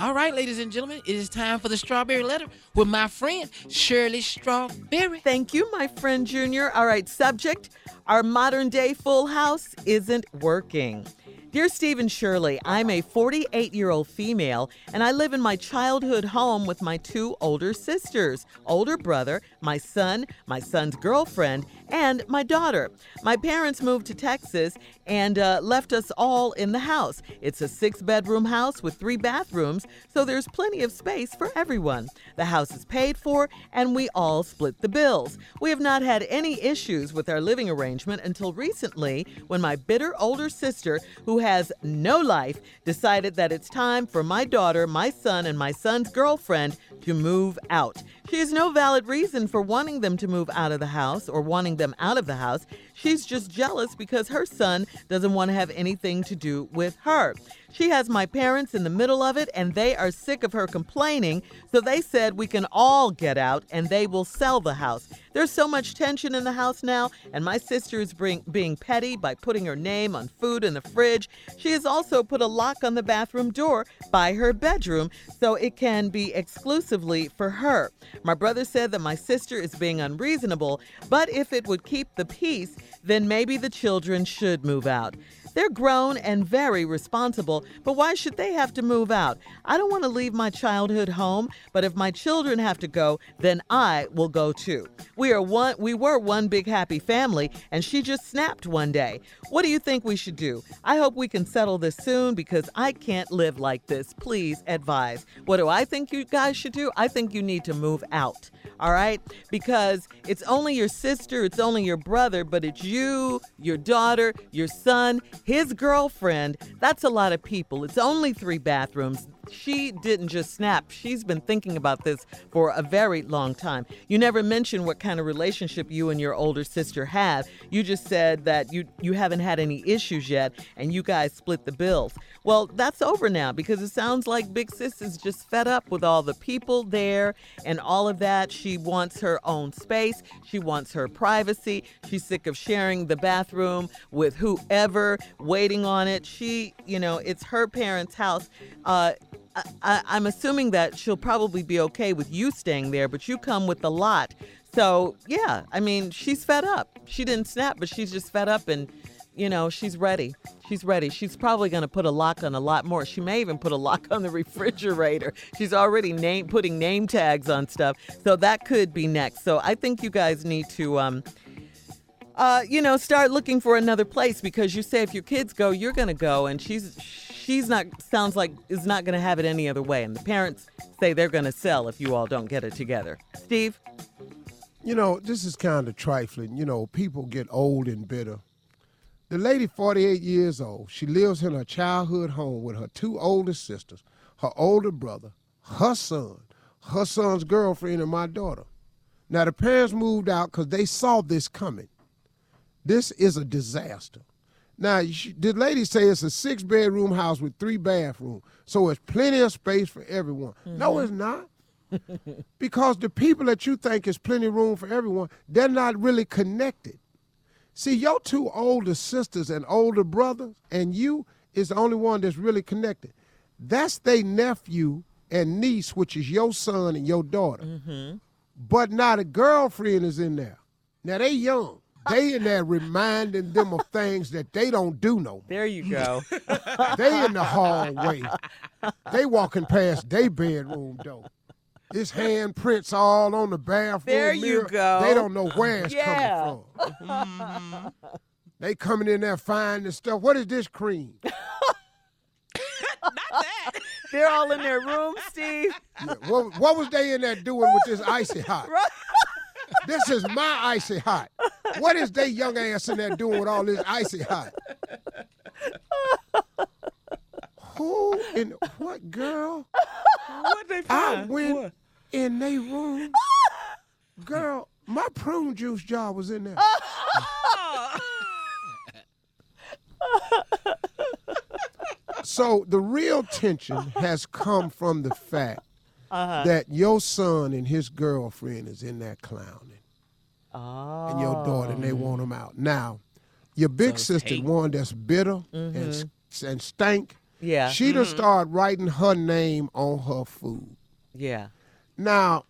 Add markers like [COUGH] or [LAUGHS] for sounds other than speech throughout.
All right, ladies and gentlemen, it is time for the strawberry letter with my friend Shirley Strawberry. Thank you, my friend Junior. All right, subject Our modern day full house isn't working. Dear Steve and Shirley, I'm a 48 year old female and I live in my childhood home with my two older sisters, older brother, my son, my son's girlfriend, and my daughter. My parents moved to Texas and uh, left us all in the house. It's a six bedroom house with three bathrooms, so there's plenty of space for everyone. The house is paid for and we all split the bills. We have not had any issues with our living arrangement until recently when my bitter older sister, who has no life, decided that it's time for my daughter, my son, and my son's girlfriend to move out. She has no valid reason for wanting them to move out of the house or wanting them out of the house. She's just jealous because her son doesn't want to have anything to do with her. She has my parents in the middle of it, and they are sick of her complaining, so they said we can all get out and they will sell the house. There's so much tension in the house now, and my sister is bring, being petty by putting her name on food in the fridge. She has also put a lock on the bathroom door by her bedroom so it can be exclusively for her. My brother said that my sister is being unreasonable, but if it would keep the peace, then maybe the children should move out. They're grown and very responsible, but why should they have to move out? I don't want to leave my childhood home, but if my children have to go, then I will go too. We are one we were one big happy family and she just snapped one day. What do you think we should do? I hope we can settle this soon because I can't live like this. Please advise. What do I think you guys should do? I think you need to move out all right? Because it's only your sister, it's only your brother, but it's you, your daughter, your son, his girlfriend. That's a lot of people. It's only three bathrooms. She didn't just snap. She's been thinking about this for a very long time. You never mentioned what kind of relationship you and your older sister have. You just said that you you haven't had any issues yet and you guys split the bills. Well, that's over now because it sounds like Big Sis is just fed up with all the people there and all of that. She wants her own space. She wants her privacy. She's sick of sharing the bathroom with whoever waiting on it. She, you know, it's her parents' house. Uh, I, am assuming that she'll probably be okay with you staying there, but you come with a lot. So, yeah, I mean, she's fed up. She didn't snap, but she's just fed up and, you know, she's ready. She's ready. She's probably going to put a lock on a lot more. She may even put a lock on the refrigerator. She's already name putting name tags on stuff. So that could be next. So I think you guys need to um uh, you know, start looking for another place because you say if your kids go, you're gonna go, and she's she's not sounds like is not going to have it any other way. And the parents say they're going to sell if you all don't get it together. Steve? You know, this is kind of trifling. You know, people get old and bitter. The lady, 48 years old, she lives in her childhood home with her two older sisters, her older brother, her son, her son's girlfriend, and my daughter. Now, the parents moved out because they saw this coming. This is a disaster. Now, the lady say it's a six bedroom house with three bathrooms, so it's plenty of space for everyone. Mm-hmm. No, it's not. [LAUGHS] because the people that you think is plenty of room for everyone, they're not really connected. See, your two older sisters and older brothers and you is the only one that's really connected. That's their nephew and niece, which is your son and your daughter. Mm-hmm. But now the girlfriend is in there. Now they young they in there reminding them of things that they don't do no more. There you go. they in the hallway. They walking past their bedroom door. His handprints all on the bathroom There mirror. you go. They don't know where it's yeah. coming from. Mm-hmm. They coming in there finding stuff. What is this cream? [LAUGHS] Not that. They're all in their room, Steve. Yeah. What, what was they in there doing with this icy hot? Right. This is my icy hot. What is they young ass in there doing with all this icy hot? Who in what girl? What they find? I went what? in they room. Girl, my prune juice jar was in there. so the real tension has come from the fact uh-huh. that your son and his girlfriend is in that clowning. Oh. And your daughter, and they mm-hmm. want them out. Now, your big so sister, one that's bitter mm-hmm. and, and stank, Yeah. She done mm-hmm. started writing her name on her food. Yeah. Now,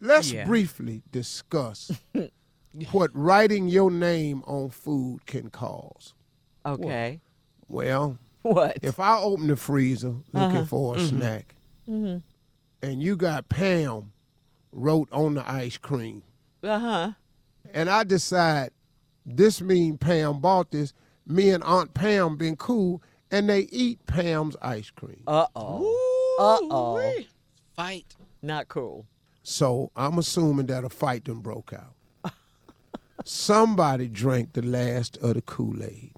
let's Yeah. briefly discuss [LAUGHS] what writing your name on food can cause. Okay. Well, What? if I open the freezer looking uh-huh. for a mm-hmm. snack, and you got Pam wrote on the ice cream, Uh huh. And I decide this mean Pam bought this, me and Aunt Pam been cool, and they eat Pam's ice cream. Uh oh. Uh oh. Fight. Not cool. So I'm assuming that a fight done broke out. Somebody drank the last of the Kool-Aid,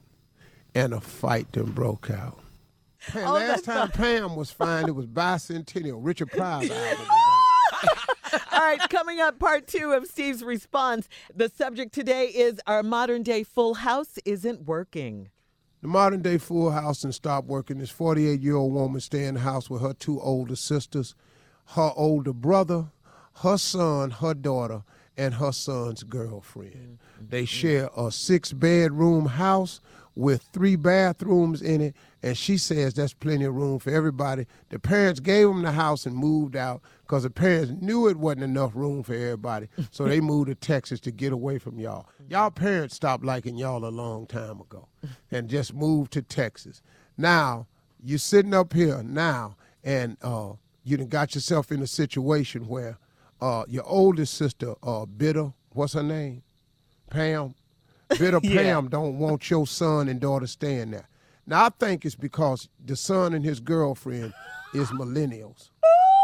and a fight done broke out. Pam, Oh, last that's time Pam was fine, it was bicentennial. Richard Pryor's album. was out. All right, coming up, part two of Steve's response. The subject today is Our modern day full house isn't working. The modern day Full House and Stop Working. This 48 year old woman stay in the house with her two older sisters, her older brother, her son, her daughter, and her son's girlfriend. Mm-hmm. They mm-hmm. share a six bedroom house with three bathrooms in it, and she says that's plenty of room for everybody. The parents gave them the house and moved out because the parents knew it wasn't enough room for everybody, so they [LAUGHS] moved to Texas to get away from y'all. Mm-hmm. Y'all parents stopped liking y'all a long time ago and just moved to Texas. Now, you're sitting up here now, and uh, you done got yourself in a situation where uh, your oldest sister, uh, Bitter, what's her name? Pam. Bitter [LAUGHS] Yeah. Pam don't want your son and daughter staying there. Now I think it's because the son and his girlfriend is millennials,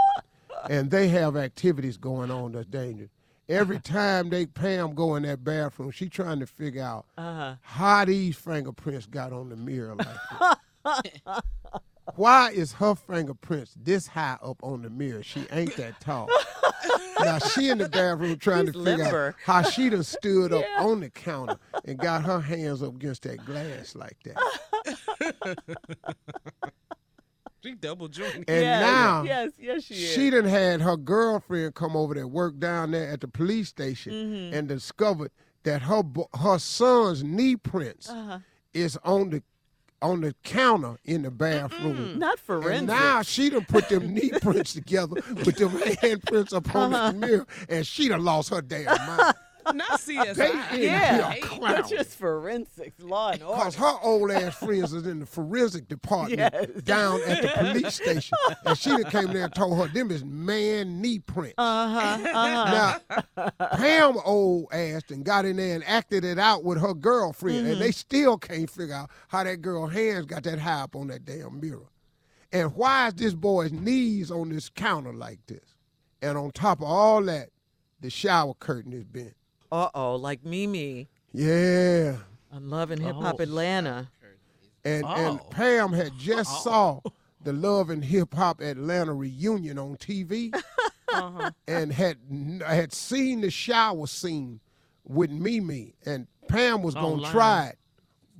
[LAUGHS] and they have activities going on that's dangerous. Every time they Pam go in that bathroom, she trying to figure out Uh-huh. how these fingerprints got on the mirror like that. [LAUGHS] Why is her fingerprints this high up on the mirror? She ain't that tall. now she in the bathroom [LAUGHS] trying She's to figure limber. out how she done stood up Yeah. on the counter and got her hands up against that glass like that. [LAUGHS] She double jointed. And yes, now Yes, yes, she is. she done had her girlfriend come over there, work down there at the police station, Mm-hmm. and discovered that her her son's knee prints Uh-huh. is on the on the counter in the bathroom. Not And forensic. now she done put them knee prints together with them [LAUGHS] hand prints up on Uh-huh. the mirror, and she done lost her damn mind. Not CSI. They in yeah, here clowning. that's just forensics, law and order. Because her old ass friends is in the forensic department Yes. down at the [LAUGHS] police station. And she done came there and told her them is man knee prints. Uh-huh, uh-huh. Now, Pam old ass and got in there and acted it out with her girlfriend, and Mm-hmm. they still can't figure out how that girl hands got that high up on that damn mirror. And why is this boy's knees on this counter like this? And on top of all that, the shower curtain is bent. Uh-oh, like Mimi Yeah. on Love and Hip Hop Oh. Atlanta. And and Oh. Pam had just saw the Love and Hip Hop Atlanta reunion on TV, [LAUGHS] and had had seen the shower scene with Mimi, and Pam was gonna Online. try it,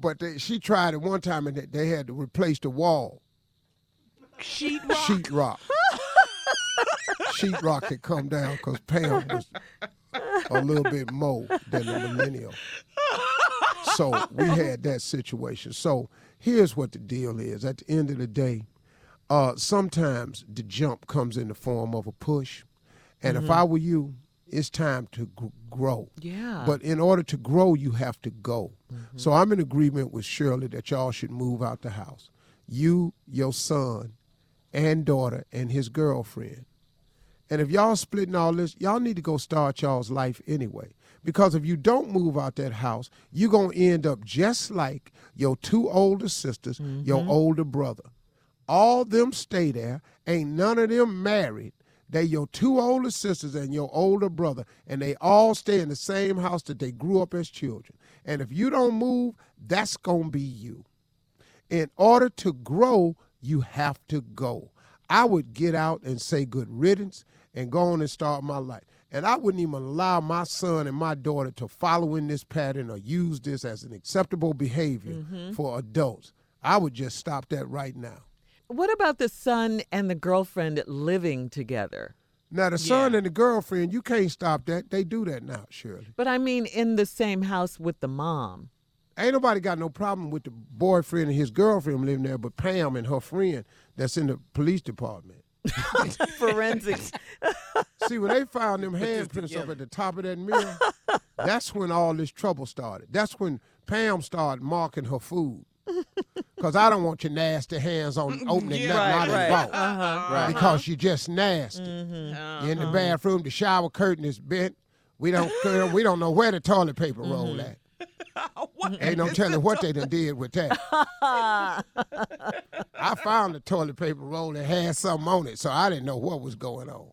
but they, she tried it one time, and they- they had to replace the wall. Sheetrock. Sheetrock. [LAUGHS] Sheetrock had come down because Pam was a little bit more than the millennial. So we had that situation. So here's what the deal is. At the end of the day, uh, sometimes the jump comes in the form of a push. And if I were you, it's time to gr- grow. Yeah. But in order to grow, you have to go. So I'm in agreement with Shirley that y'all should move out the house. You, your son, and daughter, and his girlfriend. And if y'all splitting all this, y'all need to go start y'all's life anyway. Because if you don't move out that house, you're going to end up just like your two older sisters, your mm-hmm. older brother. All them stay there. Ain't none of them married. They your two older sisters and your older brother, and they all stay in the same house that they grew up as children. And if you don't move, that's going to be you in order to grow, you have to go. I would get out and say good riddance and go on and start my life. And I wouldn't even allow my son and my daughter to follow in this pattern or use this as an acceptable behavior mm-hmm. for adults. I would just stop that right now. What about the son and the girlfriend living together? Now, the son Yeah. and the girlfriend, you can't stop that. They do that now, Shirley. But I mean, in the same house with the mom. Ain't nobody got no problem with the boyfriend and his girlfriend living there, but Pam and her friend that's in the police department. [LAUGHS] Forensics. [LAUGHS] See, when they found them handprints up at the top of that mirror, that's when all this trouble started. That's when Pam started marking her food. [LAUGHS] Because I don't want your nasty hands on opening Yeah. nothing Right, right. bought. Uh-huh. Right. Because you're just nasty. Mm-hmm. You're in the bathroom, the shower curtain is bent. We don't we don't know where the toilet paper roll Mm-hmm. at. [LAUGHS] Ain't no telling what they done did with that. [LAUGHS] I found the toilet paper roll that had something on it, so I didn't know what was going on.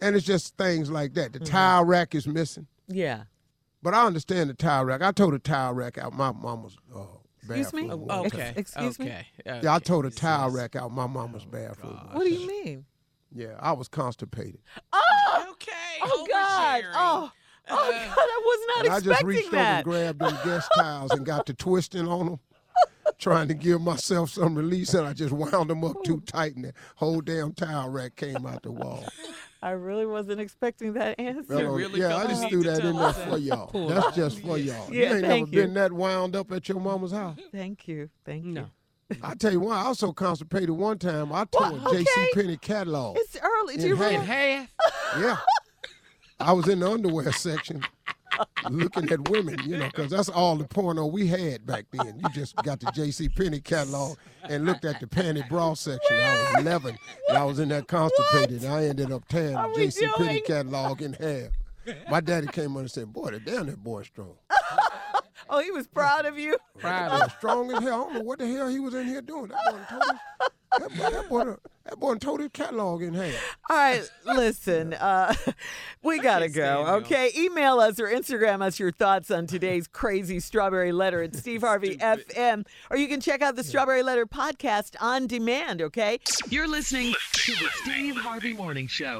And it's just things like that. Mm-hmm. The towel rack is missing. Yeah. But I understand the towel rack. I told the towel rack out my mama's uh, Excuse me? bathroom. Oh, one okay. time. Excuse me? okay. Yeah, I told the towel rack out my mama's bathroom. What do you mean? Yeah, I was constipated. Oh! Okay. Oh God! oversharing. Oh, oh God! I was not And I just expecting reached over and grabbed them guest [LAUGHS] towels and got to twisting on them, trying to give myself some release, and I just wound them up too tight, and the whole damn towel rack came out the wall. I really wasn't expecting that answer. Well, really yeah, I just threw that in there us for y'all. [LAUGHS] Pull That's it just for y'all. Yeah, you ain't thank never you. been that wound up at your mama's house. Thank you. Thank you. No. I tell you what, I was so constipated one time, I tore Well, a J.C. okay. Penney catalog. It's early. Do In you half. In half. Yeah. [LAUGHS] I was in the underwear section looking at women, you know, because that's all the porno we had back then. You just got the J.C. Penney catalog and looked at the panty bra section. I was 11 and I was in that constipated. And I ended up tearing the J.C. Penney catalog in half. My daddy came on and said, Boy, the damn that boy strong. [LAUGHS] Oh, he was proud of you. Proud of was strong as hell. I don't know what the hell he was in here doing. That boy done tore that boy, that boy, done- that boy done tore his catalog in half. [LAUGHS] All right, listen, uh, [LAUGHS] we gotta go. stand y'all. Okay, email us or Instagram us your thoughts on today's crazy strawberry letter at Steve [LAUGHS] Harvey FM, or you can check out the Strawberry Letter podcast on demand. Okay. You're listening to the Steve Harvey Morning Show.